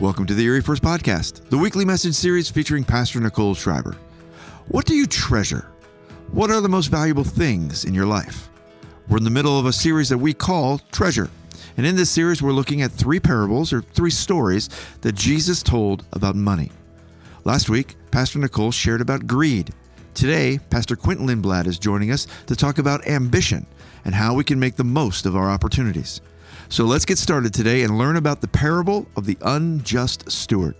Welcome to the Erie First Podcast, the weekly message series featuring Pastor Nicole Schreiber. What do you treasure? What are the most valuable things in your life? We're in the middle of a series that we call Treasure. And in this series, we're looking at three parables or three stories that Jesus told about money. Last week, Pastor Nicole shared about greed. Today, Pastor Quentin Lindblad is joining us to talk about ambition and how we can make the most of our opportunities. So let's get started today and learn about the parable of the unjust steward.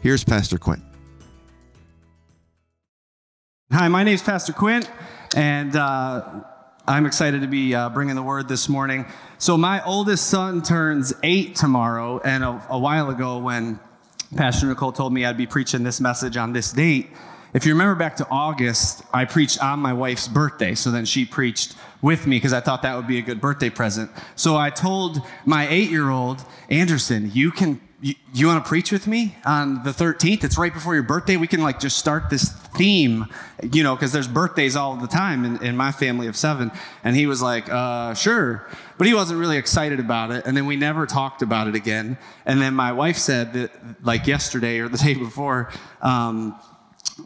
Here's Pastor Quint. Hi, my name is Pastor Quint, and uh, I'm excited to be uh, bringing the word this morning. So, my oldest son turns eight tomorrow, and a, a while ago, when Pastor Nicole told me I'd be preaching this message on this date, if you remember back to August, I preached on my wife's birthday. So then she preached with me because I thought that would be a good birthday present. So I told my eight year old, Anderson, you can, you, you want to preach with me on the 13th? It's right before your birthday. We can like just start this theme, you know, because there's birthdays all the time in, in my family of seven. And he was like, uh, sure. But he wasn't really excited about it. And then we never talked about it again. And then my wife said that, like yesterday or the day before, um,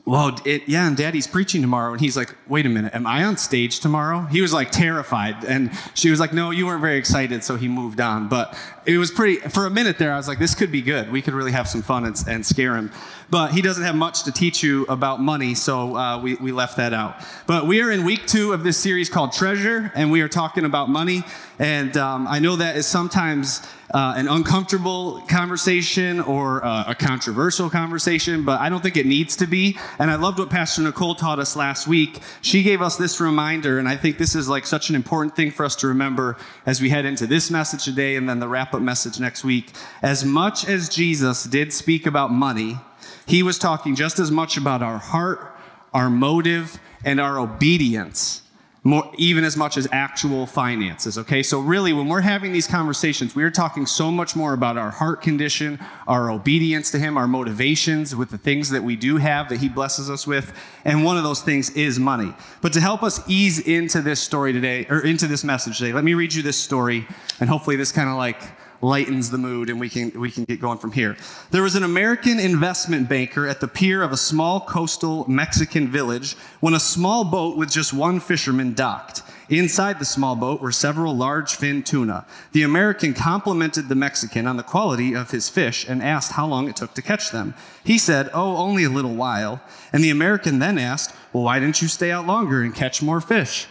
well, it, yeah, and daddy's preaching tomorrow. And he's like, wait a minute, am I on stage tomorrow? He was like terrified. And she was like, no, you weren't very excited. So he moved on. But it was pretty, for a minute there, I was like, this could be good. We could really have some fun and, and scare him. But he doesn't have much to teach you about money. So uh, we, we left that out. But we are in week two of this series called Treasure. And we are talking about money. And um, I know that is sometimes uh, an uncomfortable conversation or uh, a controversial conversation, but I don't think it needs to be. And I loved what Pastor Nicole taught us last week. She gave us this reminder, and I think this is like such an important thing for us to remember as we head into this message today and then the wrap up message next week. As much as Jesus did speak about money, he was talking just as much about our heart, our motive, and our obedience more, even as much as actual finances. Okay, so really, when we're having these conversations, we are talking so much more about our heart condition, our obedience to Him, our motivations with the things that we do have that He blesses us with, and one of those things is money. But to help us ease into this story today, or into this message today, let me read you this story, and hopefully, this kind of like lightens the mood and we can, we can get going from here. There was an American investment banker at the pier of a small coastal Mexican village when a small boat with just one fisherman docked. Inside the small boat were several large fin tuna. The American complimented the Mexican on the quality of his fish and asked how long it took to catch them. He said, Oh, only a little while. And the American then asked, Well, why didn't you stay out longer and catch more fish?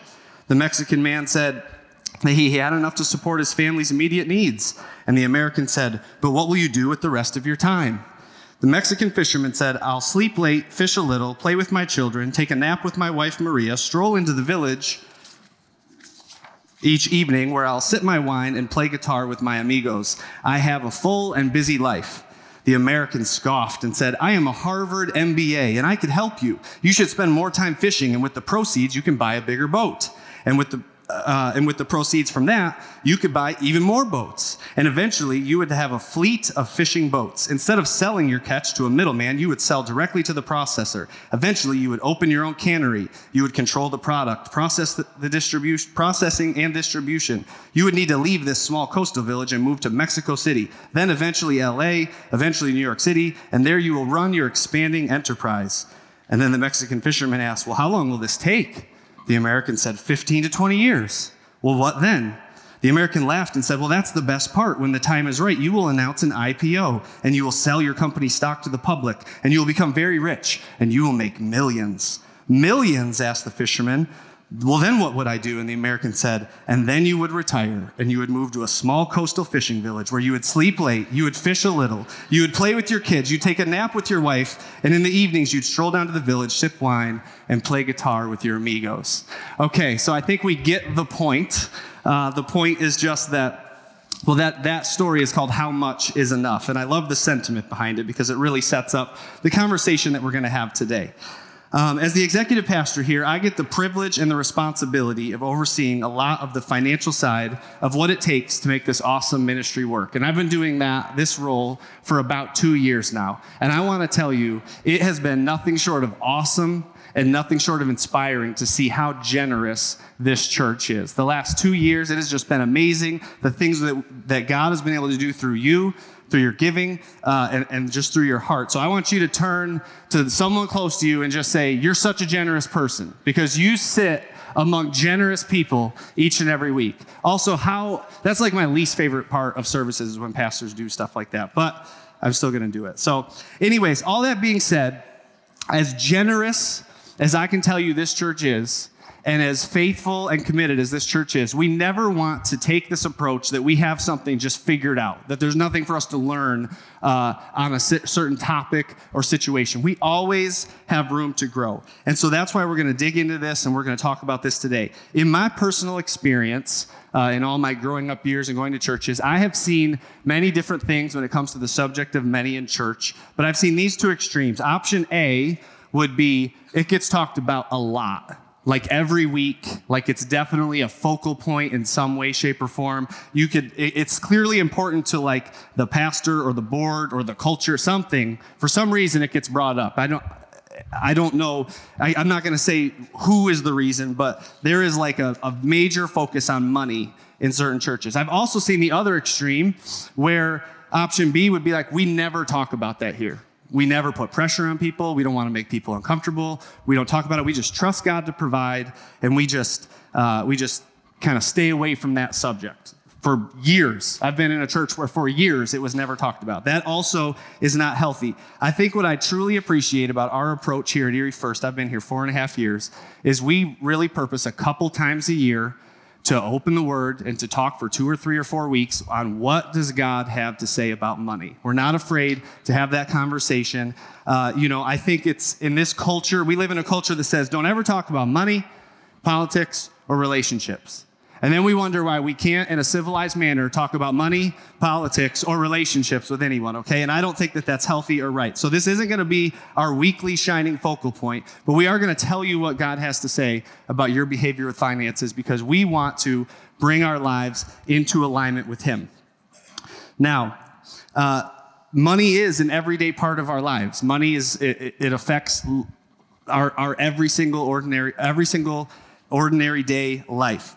The Mexican man said, that he had enough to support his family's immediate needs. And the American said, But what will you do with the rest of your time? The Mexican fisherman said, I'll sleep late, fish a little, play with my children, take a nap with my wife Maria, stroll into the village each evening where I'll sip my wine and play guitar with my amigos. I have a full and busy life. The American scoffed and said, I am a Harvard MBA and I could help you. You should spend more time fishing, and with the proceeds, you can buy a bigger boat. And with the uh, and with the proceeds from that, you could buy even more boats. And eventually, you would have a fleet of fishing boats. Instead of selling your catch to a middleman, you would sell directly to the processor. Eventually, you would open your own cannery. You would control the product, process the, the distribution, processing and distribution. You would need to leave this small coastal village and move to Mexico City, then eventually LA, eventually New York City, and there you will run your expanding enterprise. And then the Mexican fisherman asked, Well, how long will this take? The American said, 15 to 20 years. Well, what then? The American laughed and said, Well, that's the best part. When the time is right, you will announce an IPO and you will sell your company stock to the public and you will become very rich and you will make millions. Millions, asked the fisherman. Well, then what would I do? And the American said, and then you would retire and you would move to a small coastal fishing village where you would sleep late, you would fish a little, you would play with your kids, you'd take a nap with your wife, and in the evenings you'd stroll down to the village, sip wine, and play guitar with your amigos. Okay, so I think we get the point. Uh, the point is just that well, that, that story is called How Much is Enough. And I love the sentiment behind it because it really sets up the conversation that we're going to have today. Um, as the executive pastor here, I get the privilege and the responsibility of overseeing a lot of the financial side of what it takes to make this awesome ministry work. And I've been doing that, this role, for about two years now. And I want to tell you, it has been nothing short of awesome and nothing short of inspiring to see how generous this church is. The last two years, it has just been amazing. The things that, that God has been able to do through you, through your giving, uh, and, and just through your heart. So I want you to turn to someone close to you and just say, You're such a generous person because you sit among generous people each and every week. Also, how that's like my least favorite part of services is when pastors do stuff like that, but I'm still gonna do it. So, anyways, all that being said, as generous as I can tell you this church is, and as faithful and committed as this church is, we never want to take this approach that we have something just figured out, that there's nothing for us to learn uh, on a certain topic or situation. We always have room to grow. And so that's why we're going to dig into this and we're going to talk about this today. In my personal experience, uh, in all my growing up years and going to churches, I have seen many different things when it comes to the subject of money in church, but I've seen these two extremes. Option A would be it gets talked about a lot like every week like it's definitely a focal point in some way shape or form. You could it's clearly important to like the pastor or the board or the culture something. For some reason it gets brought up. I don't i don't know. I, am not going to say who is the reason but there is like a, a major focus on money in certain churches. I've also seen the other extreme where option b would be like we never talk about that here we never put pressure on people. We don't want to make people uncomfortable. We don't talk about it. We just trust God to provide, and we just uh, we just kind of stay away from that subject. For years, I've been in a church where for years it was never talked about. That also is not healthy. I think what I truly appreciate about our approach here at Erie First, I've been here four and a half years, is we really purpose a couple times a year to open the word and to talk for two or three or four weeks on what does god have to say about money. We're not afraid to have that conversation. Uh, you know i think it's in this culture we live in a culture that says don't ever talk about money politics or relationships and then we wonder why we can't, in a civilized manner, talk about money, politics, or relationships with anyone, okay? And I don't think that that's healthy or right. So this isn't to be our weekly shining focal point, but we are to tell you what God has to say about your behavior with finances because we want to bring our lives into alignment with Him. Now, uh, money is an everyday part of our lives. Money is, it, it affects our, our every single ordinary, every single ordinary day life.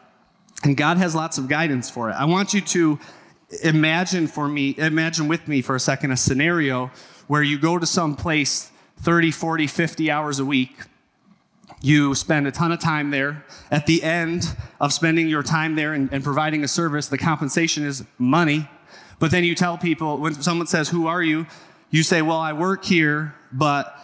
And God has lots of guidance for it. I want you to imagine for me, imagine with me for a second a scenario where you go to some place 30, 40, 50 hours a week. You spend a ton of time there. At the end of spending your time there and, and providing a service, the compensation is money. But then you tell people, when someone says, Who are you? You say, Well, I work here, but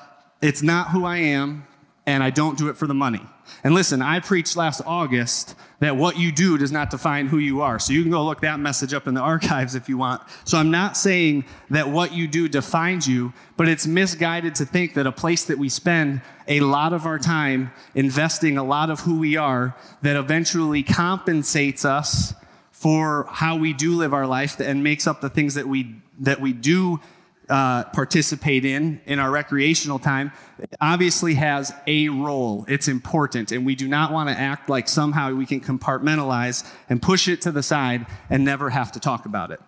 it's not who I am, and I don't do it for the money. And listen, I preached last August that what you do does not define who you are. So you can go look that message up in the archives if you want. So I'm not saying that what you do defines you, but it's misguided to think that a place that we spend a lot of our time investing a lot of who we are that eventually compensates us for how we do live our life and makes up the things that we that we do uh, participate in in our recreational time obviously has a role. It's important, and we do not want to act like somehow we can compartmentalize and push it to the side and never have to talk about it.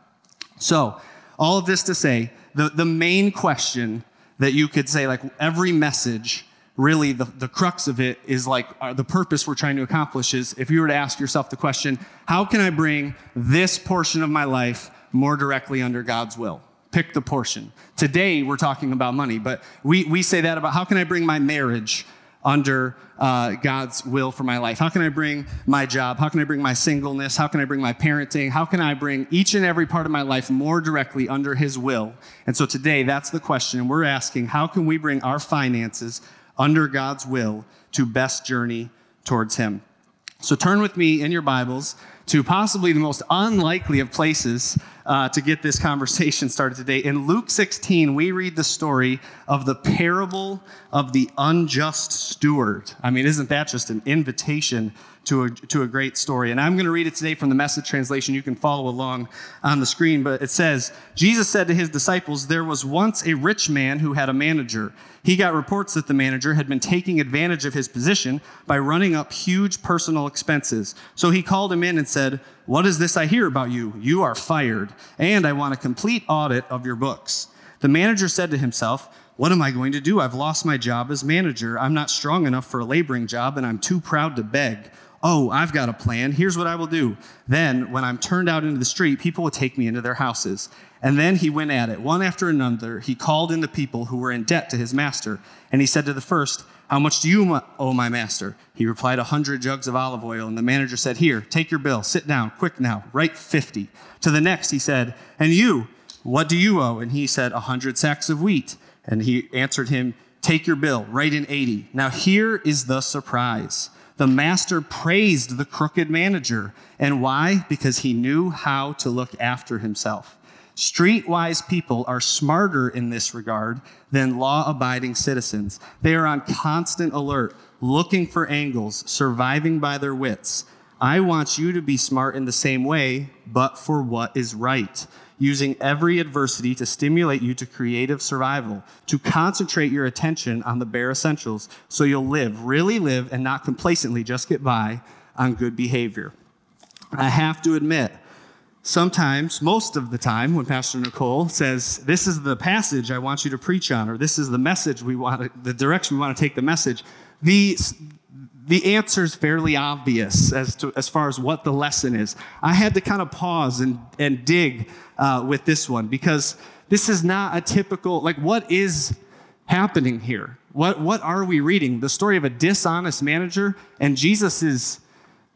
So, all of this to say, the, the main question that you could say, like every message, really the, the crux of it is like uh, the purpose we're trying to accomplish is if you were to ask yourself the question, how can I bring this portion of my life more directly under God's will? Pick the portion. Today, we're talking about money, but we, we say that about how can I bring my marriage under uh, God's will for my life? How can I bring my job? How can I bring my singleness? How can I bring my parenting? How can I bring each and every part of my life more directly under His will? And so today, that's the question. We're asking how can we bring our finances under God's will to best journey towards Him? So turn with me in your Bibles to possibly the most unlikely of places uh, to get this conversation started today. In Luke 16, we read the story of the parable of the unjust steward. I mean, isn't that just an invitation to a, to a great story? And I'm going to read it today from the message translation. You can follow along on the screen, but it says Jesus said to his disciples, There was once a rich man who had a manager. He got reports that the manager had been taking advantage of his position by running up huge personal expenses. So he called him in and said, What is this I hear about you? You are fired, and I want a complete audit of your books. The manager said to himself, What am I going to do? I've lost my job as manager. I'm not strong enough for a laboring job, and I'm too proud to beg. Oh, I've got a plan. Here's what I will do. Then, when I'm turned out into the street, people will take me into their houses. And then he went at it. One after another, he called in the people who were in debt to his master. And he said to the first, How much do you owe my master? He replied, A hundred jugs of olive oil. And the manager said, Here, take your bill. Sit down, quick now, write 50. To the next, he said, And you, what do you owe? And he said, A hundred sacks of wheat. And he answered him, Take your bill, write in 80. Now here is the surprise. The master praised the crooked manager. And why? Because he knew how to look after himself. Streetwise people are smarter in this regard than law abiding citizens. They are on constant alert, looking for angles, surviving by their wits. I want you to be smart in the same way, but for what is right using every adversity to stimulate you to creative survival, to concentrate your attention on the bare essentials so you'll live, really live, and not complacently just get by on good behavior. I have to admit, sometimes, most of the time, when Pastor Nicole says, This is the passage I want you to preach on, or this is the message we want, the direction we want to take the message, the, the answer is fairly obvious as to as far as what the lesson is. I had to kind of pause and, and dig uh, with this one because this is not a typical like what is happening here. What what are we reading? The story of a dishonest manager, and Jesus is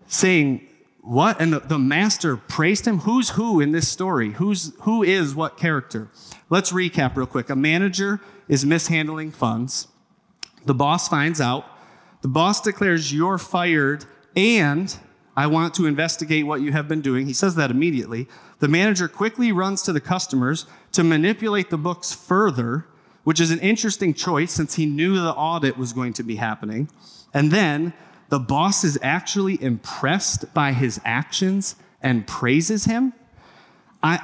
saying what? And the, the master praised him. Who's who in this story? Who's who is what character? Let's recap real quick. A manager is mishandling funds. The boss finds out the boss declares, You're fired, and I want to investigate what you have been doing. He says that immediately. The manager quickly runs to the customers to manipulate the books further, which is an interesting choice since he knew the audit was going to be happening. And then the boss is actually impressed by his actions and praises him. I,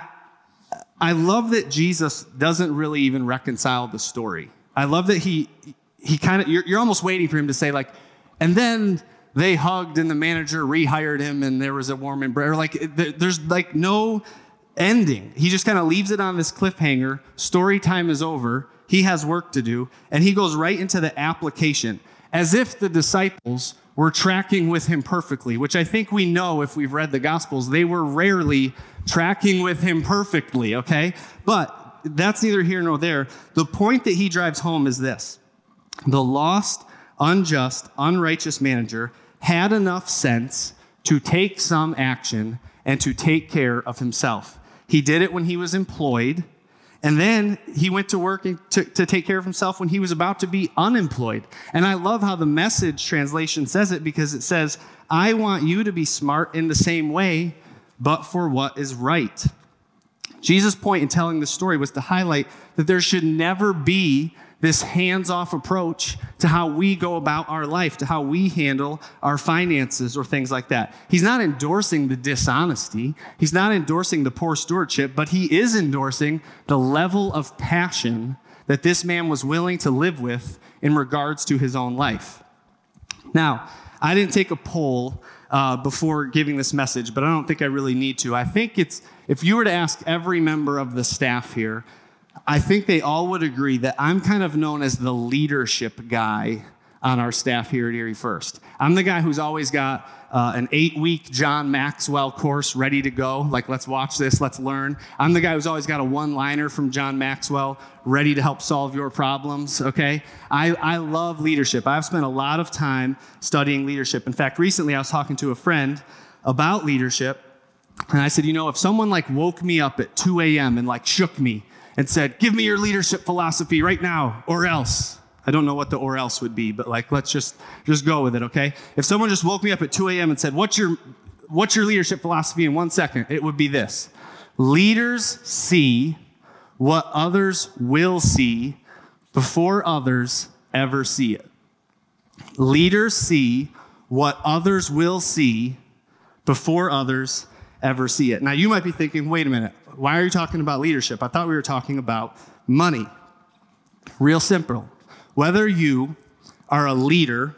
I love that Jesus doesn't really even reconcile the story. I love that he he kind of, you're, you're almost waiting for him to say, like, and then they hugged and the manager rehired him and there was a warm embrace. Like, there's like no ending. He just kind of leaves it on this cliffhanger. Story time is over. He has work to do. And he goes right into the application as if the disciples were tracking with him perfectly, which I think we know if we've read the Gospels, they were rarely tracking with him perfectly, okay? But that's neither here nor there. The point that he drives home is this the lost, unjust, unrighteous manager had enough sense to take some action and to take care of himself. He did it when he was employed, and then he went to work to, to take care of himself when he was about to be unemployed. And I love how the message translation says it because it says, I want you to be smart in the same way, but for what is right. Jesus' point in telling the story was to highlight that there should never be this hands off approach to how we go about our life, to how we handle our finances or things like that. He's not endorsing the dishonesty, he's not endorsing the poor stewardship, but he is endorsing the level of passion that this man was willing to live with in regards to his own life. Now, I didn't take a poll uh, before giving this message, but I don't think I really need to. I think it's, if you were to ask every member of the staff here, I think they all would agree that I'm kind of known as the leadership guy on our staff here at Erie First. I'm the guy who's always got uh, an eight week John Maxwell course ready to go. Like, let's watch this, let's learn. I'm the guy who's always got a one liner from John Maxwell ready to help solve your problems, okay? I, I love leadership. I've spent a lot of time studying leadership. In fact, recently I was talking to a friend about leadership, and I said, you know, if someone like woke me up at 2 a.m. and like shook me, and said, Give me your leadership philosophy right now, or else. I don't know what the or else would be, but like let's just just go with it, okay? If someone just woke me up at 2 a.m. and said, What's your what's your leadership philosophy in one second? It would be this. Leaders see what others will see before others ever see it. Leaders see what others will see before others ever see it. Now, you might be thinking, wait a minute, why are you talking about leadership? I thought we were talking about money. Real simple. Whether you are a leader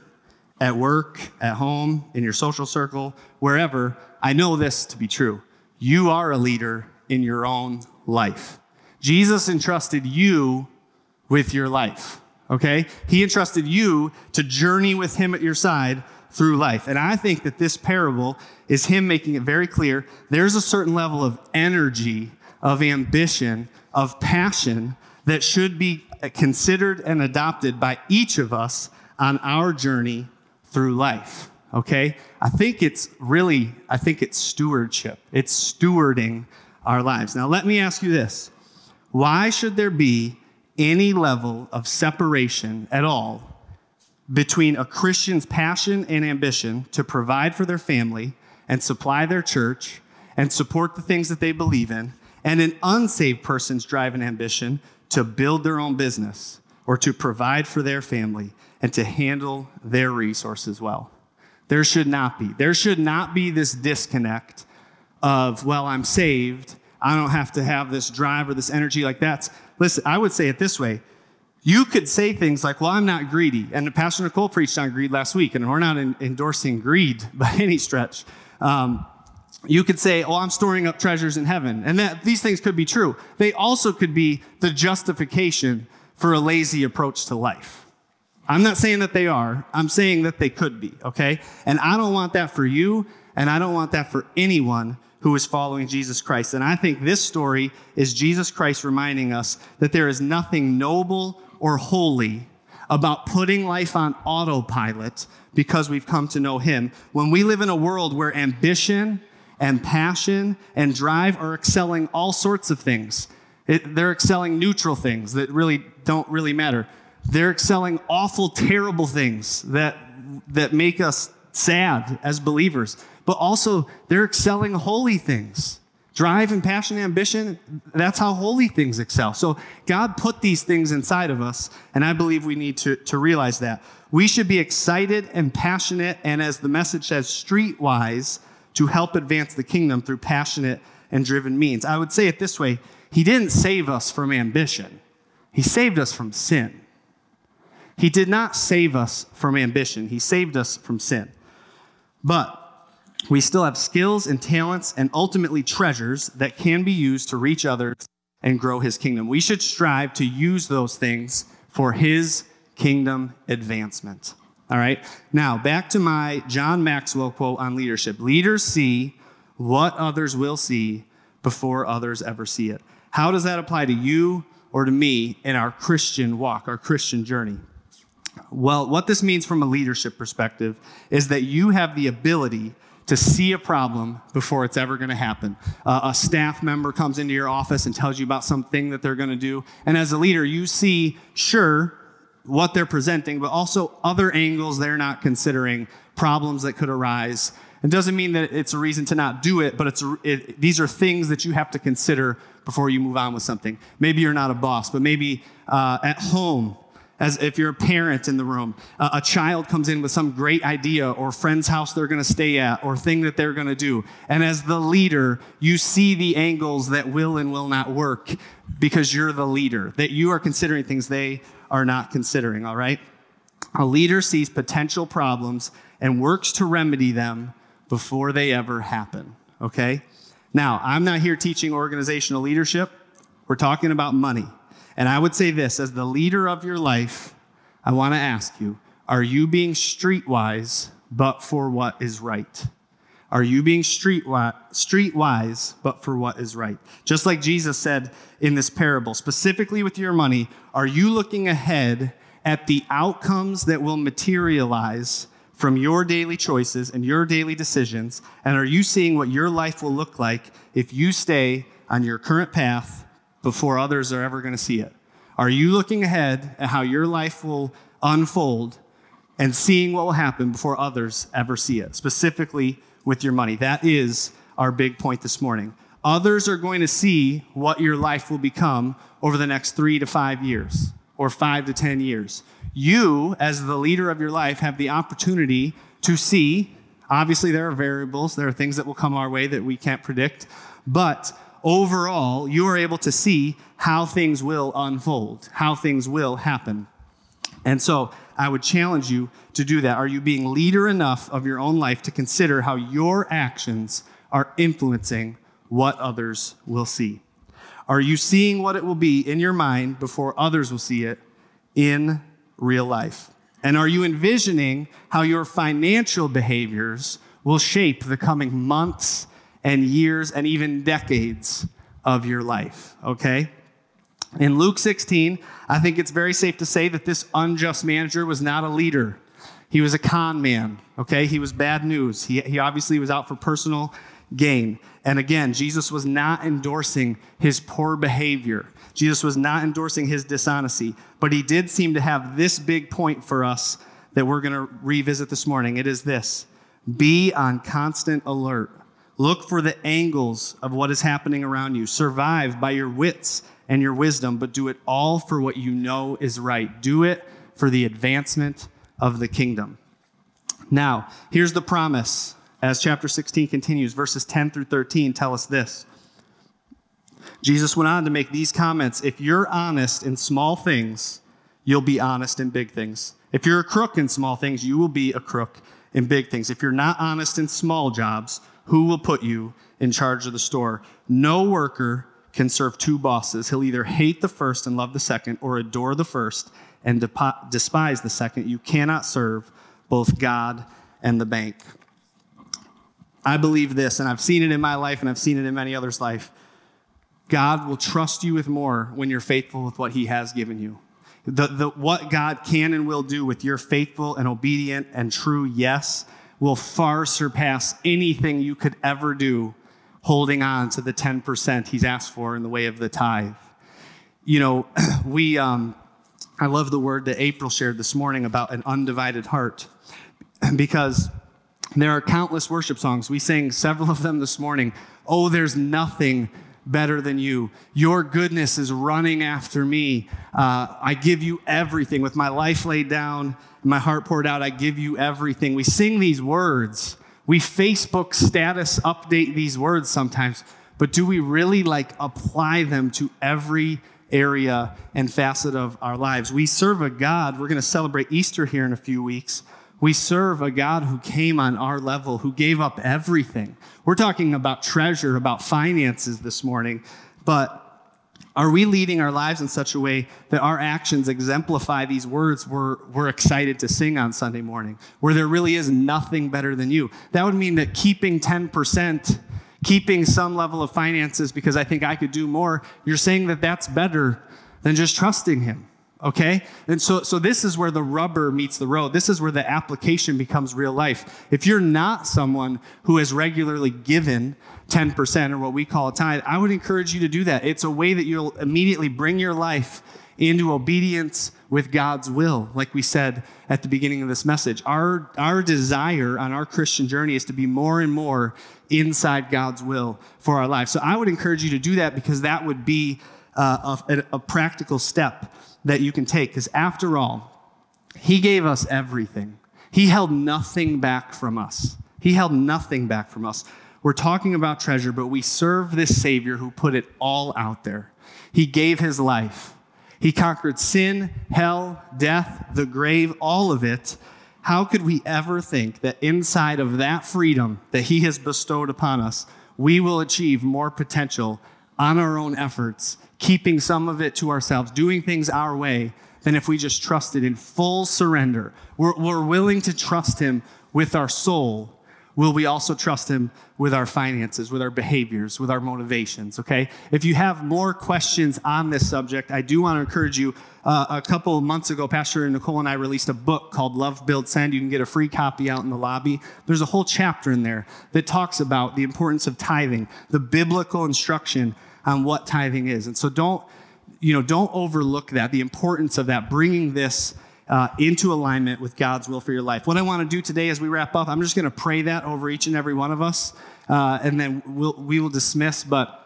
at work, at home, in your social circle, wherever, I know this to be true. You are a leader in your own life. Jesus entrusted you with your life, okay? He entrusted you to journey with Him at your side through life. And I think that this parable is him making it very clear there's a certain level of energy, of ambition, of passion that should be considered and adopted by each of us on our journey through life. Okay? I think it's really, I think it's stewardship. It's stewarding our lives. Now, let me ask you this why should there be any level of separation at all between a Christian's passion and ambition to provide for their family and supply their church and support the things that they believe in, and an unsaved person's drive and ambition to build their own business or to provide for their family and to handle their resources well. There should not be. There should not be this disconnect of, well, I'm saved. I don't have to have this drive or this energy like that. Listen, I would say it this way. You could say things like, well, I'm not greedy. And Pastor Nicole preached on greed last week, and we're not in, endorsing greed by any stretch. Um, you could say, oh, I'm storing up treasures in heaven. And that these things could be true. They also could be the justification for a lazy approach to life. I'm not saying that they are. I'm saying that they could be, okay? And I don't want that for you, and I don't want that for anyone who is following Jesus Christ. And I think this story is Jesus Christ reminding us that there is nothing noble or holy about putting life on autopilot because we've come to know Him. When we live in a world where ambition and passion and drive are excelling all sorts of things, it, they're excelling neutral things that really don't really matter. They're excelling awful, terrible things that, that make us sad as believers. But also, they're excelling holy things drive and passion and ambition, that's how holy things excel. So God put these things inside of us, and I believe we need to, to realize that. We should be excited and passionate, and as the message says, streetwise to help advance the kingdom through passionate and driven means. I would say it this way He didn't save us from ambition, He saved us from sin. He did not save us from ambition, He saved us from sin. But we still have skills and talents and ultimately treasures that can be used to reach others and grow his kingdom. We should strive to use those things for his kingdom advancement. All right. Now, back to my John Maxwell quote on leadership Leaders see what others will see before others ever see it. How does that apply to you or to me in our Christian walk, our Christian journey? Well, what this means from a leadership perspective is that you have the ability to see a problem before it's ever going to happen. Uh, a staff member comes into your office and tells you about something that they're going to do. And as a leader, you see, sure, what they're presenting, but also other angles they're not considering, problems that could arise. It doesn't mean that it's a reason to not do it, but it's a, it, these are things that you have to consider before you move on with something. Maybe you're not a boss, but maybe uh, at home, as if you're a parent in the room, a child comes in with some great idea or friend's house they're going to stay at or thing that they're going to do. And as the leader, you see the angles that will and will not work because you're the leader, that you are considering things they are not considering, all right? A leader sees potential problems and works to remedy them before they ever happen, okay? Now, I'm not here teaching organizational leadership. We're talking about money. And I would say this as the leader of your life, I want to ask you are you being streetwise but for what is right? Are you being streetwise, streetwise but for what is right? Just like Jesus said in this parable, specifically with your money, are you looking ahead at the outcomes that will materialize from your daily choices and your daily decisions? And are you seeing what your life will look like if you stay on your current path before others are ever going to see it? Are you looking ahead at how your life will unfold and seeing what will happen before others ever see it, specifically with your money? That is our big point this morning. Others are going to see what your life will become over the next three to five years or five to 10 years. You, as the leader of your life, have the opportunity to see. Obviously, there are variables, there are things that will come our way that we can't predict, but overall, you are able to see how things will unfold, how things will happen. And so I would challenge you to do that. Are you being leader enough of your own life to consider how your actions are influencing what others will see? Are you seeing what it will be in your mind before others will see it in real life? And are you envisioning how your financial behaviors will shape the coming months and years and even decades of your life? Okay? In Luke 16, I think it's very safe to say that this unjust manager was not a leader. He was a con man, okay? He was bad news. He, he obviously was out for personal gain. And again, Jesus was not endorsing his poor behavior. Jesus was not endorsing his dishonesty, but he did seem to have this big point for us that we're going to revisit this morning. It is this be on constant alert. Look for the angles of what is happening around you. Survive by your wits and your wisdom, but do it all for what you know is right. Do it for the advancement of the kingdom. Now, here's the promise as chapter 16 continues. Verses 10 through 13 tell us this. Jesus went on to make these comments If you're honest in small things, you'll be honest in big things. If you're a crook in small things, you will be a crook in big things. If you're not honest in small jobs, who will put you in charge of the store? No worker can serve two bosses. He'll either hate the first and love the second, or adore the first and despise the second. You cannot serve both God and the bank. I believe this, and I've seen it in my life, and I've seen it in many others' life. God will trust you with more when you're faithful with what He has given you. The, the, what God can and will do with your faithful and obedient and true yes will far surpass anything you could ever do holding on to the 10% he's asked for in the way of the tithe. You know, we, um, I love the word that April shared this morning about an undivided heart because there are countless worship songs. We sang several of them this morning. Oh, there's nothing better than you. Your goodness is running after me. Uh, I give you everything. With my life laid down, my heart poured out, I give you everything. We sing these words we Facebook status update these words sometimes, but do we really like apply them to every area and facet of our lives? We serve a God, we're going to celebrate Easter here in a few weeks. We serve a God who came on our level, who gave up everything. We're talking about treasure, about finances this morning, but are we leading our lives in such a way that our actions exemplify these words we're, we're excited to sing on Sunday morning, where there really is nothing better than you? That would mean that keeping 10%, keeping some level of finances because I think I could do more, you're saying that that's better than just trusting Him okay? And so, so this is where the rubber meets the road. This is where the application becomes real life. If you're not someone who has regularly given 10% or what we call a tithe, I would encourage you to do that. It's a way that you'll immediately bring your life into obedience with God's will, like we said at the beginning of this message. Our, our desire on our Christian journey is to be more and more inside God's will for our life. So I would encourage you to do that because that would be uh, a, a practical step that you can take. Because after all, He gave us everything, He held nothing back from us. He held nothing back from us. We're talking about treasure, but we serve this Savior who put it all out there. He gave His life. He conquered sin, hell, death, the grave, all of it. How could we ever think that inside of that freedom that He has bestowed upon us, we will achieve more potential on our own efforts keeping some of it to ourselves, doing things our way, than if we just trusted in full surrender. We're, we're willing to trust Him with our soul. Will we also trust Him with our finances, with our behaviors, with our motivations? Okay? If you have more questions on this subject, I do want to encourage you. Uh, a couple of months ago, Pastor Nicole and I released a book called Love Build Send. You can get a free copy out in the lobby. There's a whole chapter in there that talks about the importance of tithing, the biblical instruction on what tithing is. And so don't, you know, don't overlook that, the importance of that, bringing this uh, into alignment with God's will for your life. What I want to do today as we wrap up, I'm just going to pray that over each and every one of us, uh, and then we'll, we will dismiss. But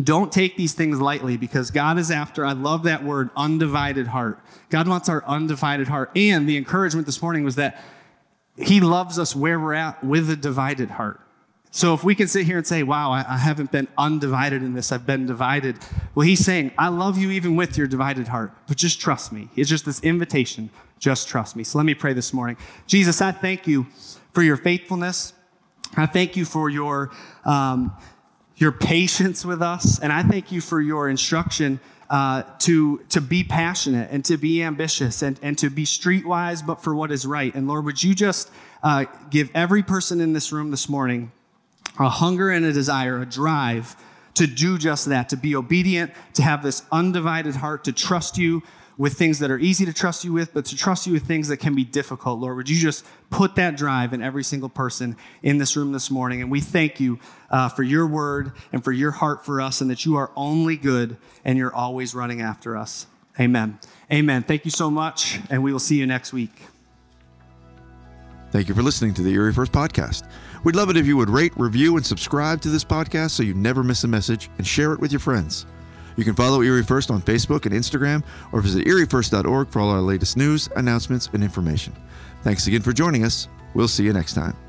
don't take these things lightly because God is after, I love that word, undivided heart. God wants our undivided heart. And the encouragement this morning was that He loves us where we're at with a divided heart. So if we can sit here and say, wow, I, I, haven't been undivided in this, I've been divided. Well, he's saying, I love you even with your divided heart, but just trust me. It's just this invitation, just trust me. So let me pray this morning. Jesus, I thank you for your faithfulness. I thank you for your, um, your patience with us. And I thank you for your instruction uh, to, to be passionate and to be ambitious and, and to be streetwise, but for what is right. And Lord, would you just uh, give every person in this room this morning a hunger and a desire, a drive to do just that, to be obedient, to have this undivided heart, to trust you with things that are easy to trust you with, but to trust you with things that can be difficult, Lord. Would you just put that drive in every single person in this room this morning? And we thank you uh, for your word and for your heart for us, and that you are only good and you're always running after us. Amen. Amen. Thank you so much, and we will see you next week. Thank you for listening to the Erie First Podcast. We'd love it if you would rate, review, and subscribe to this podcast so you never miss a message and share it with your friends. You can follow Erie First on Facebook and Instagram or visit eriefirst.org for all our latest news, announcements, and information. Thanks again for joining us. We'll see you next time.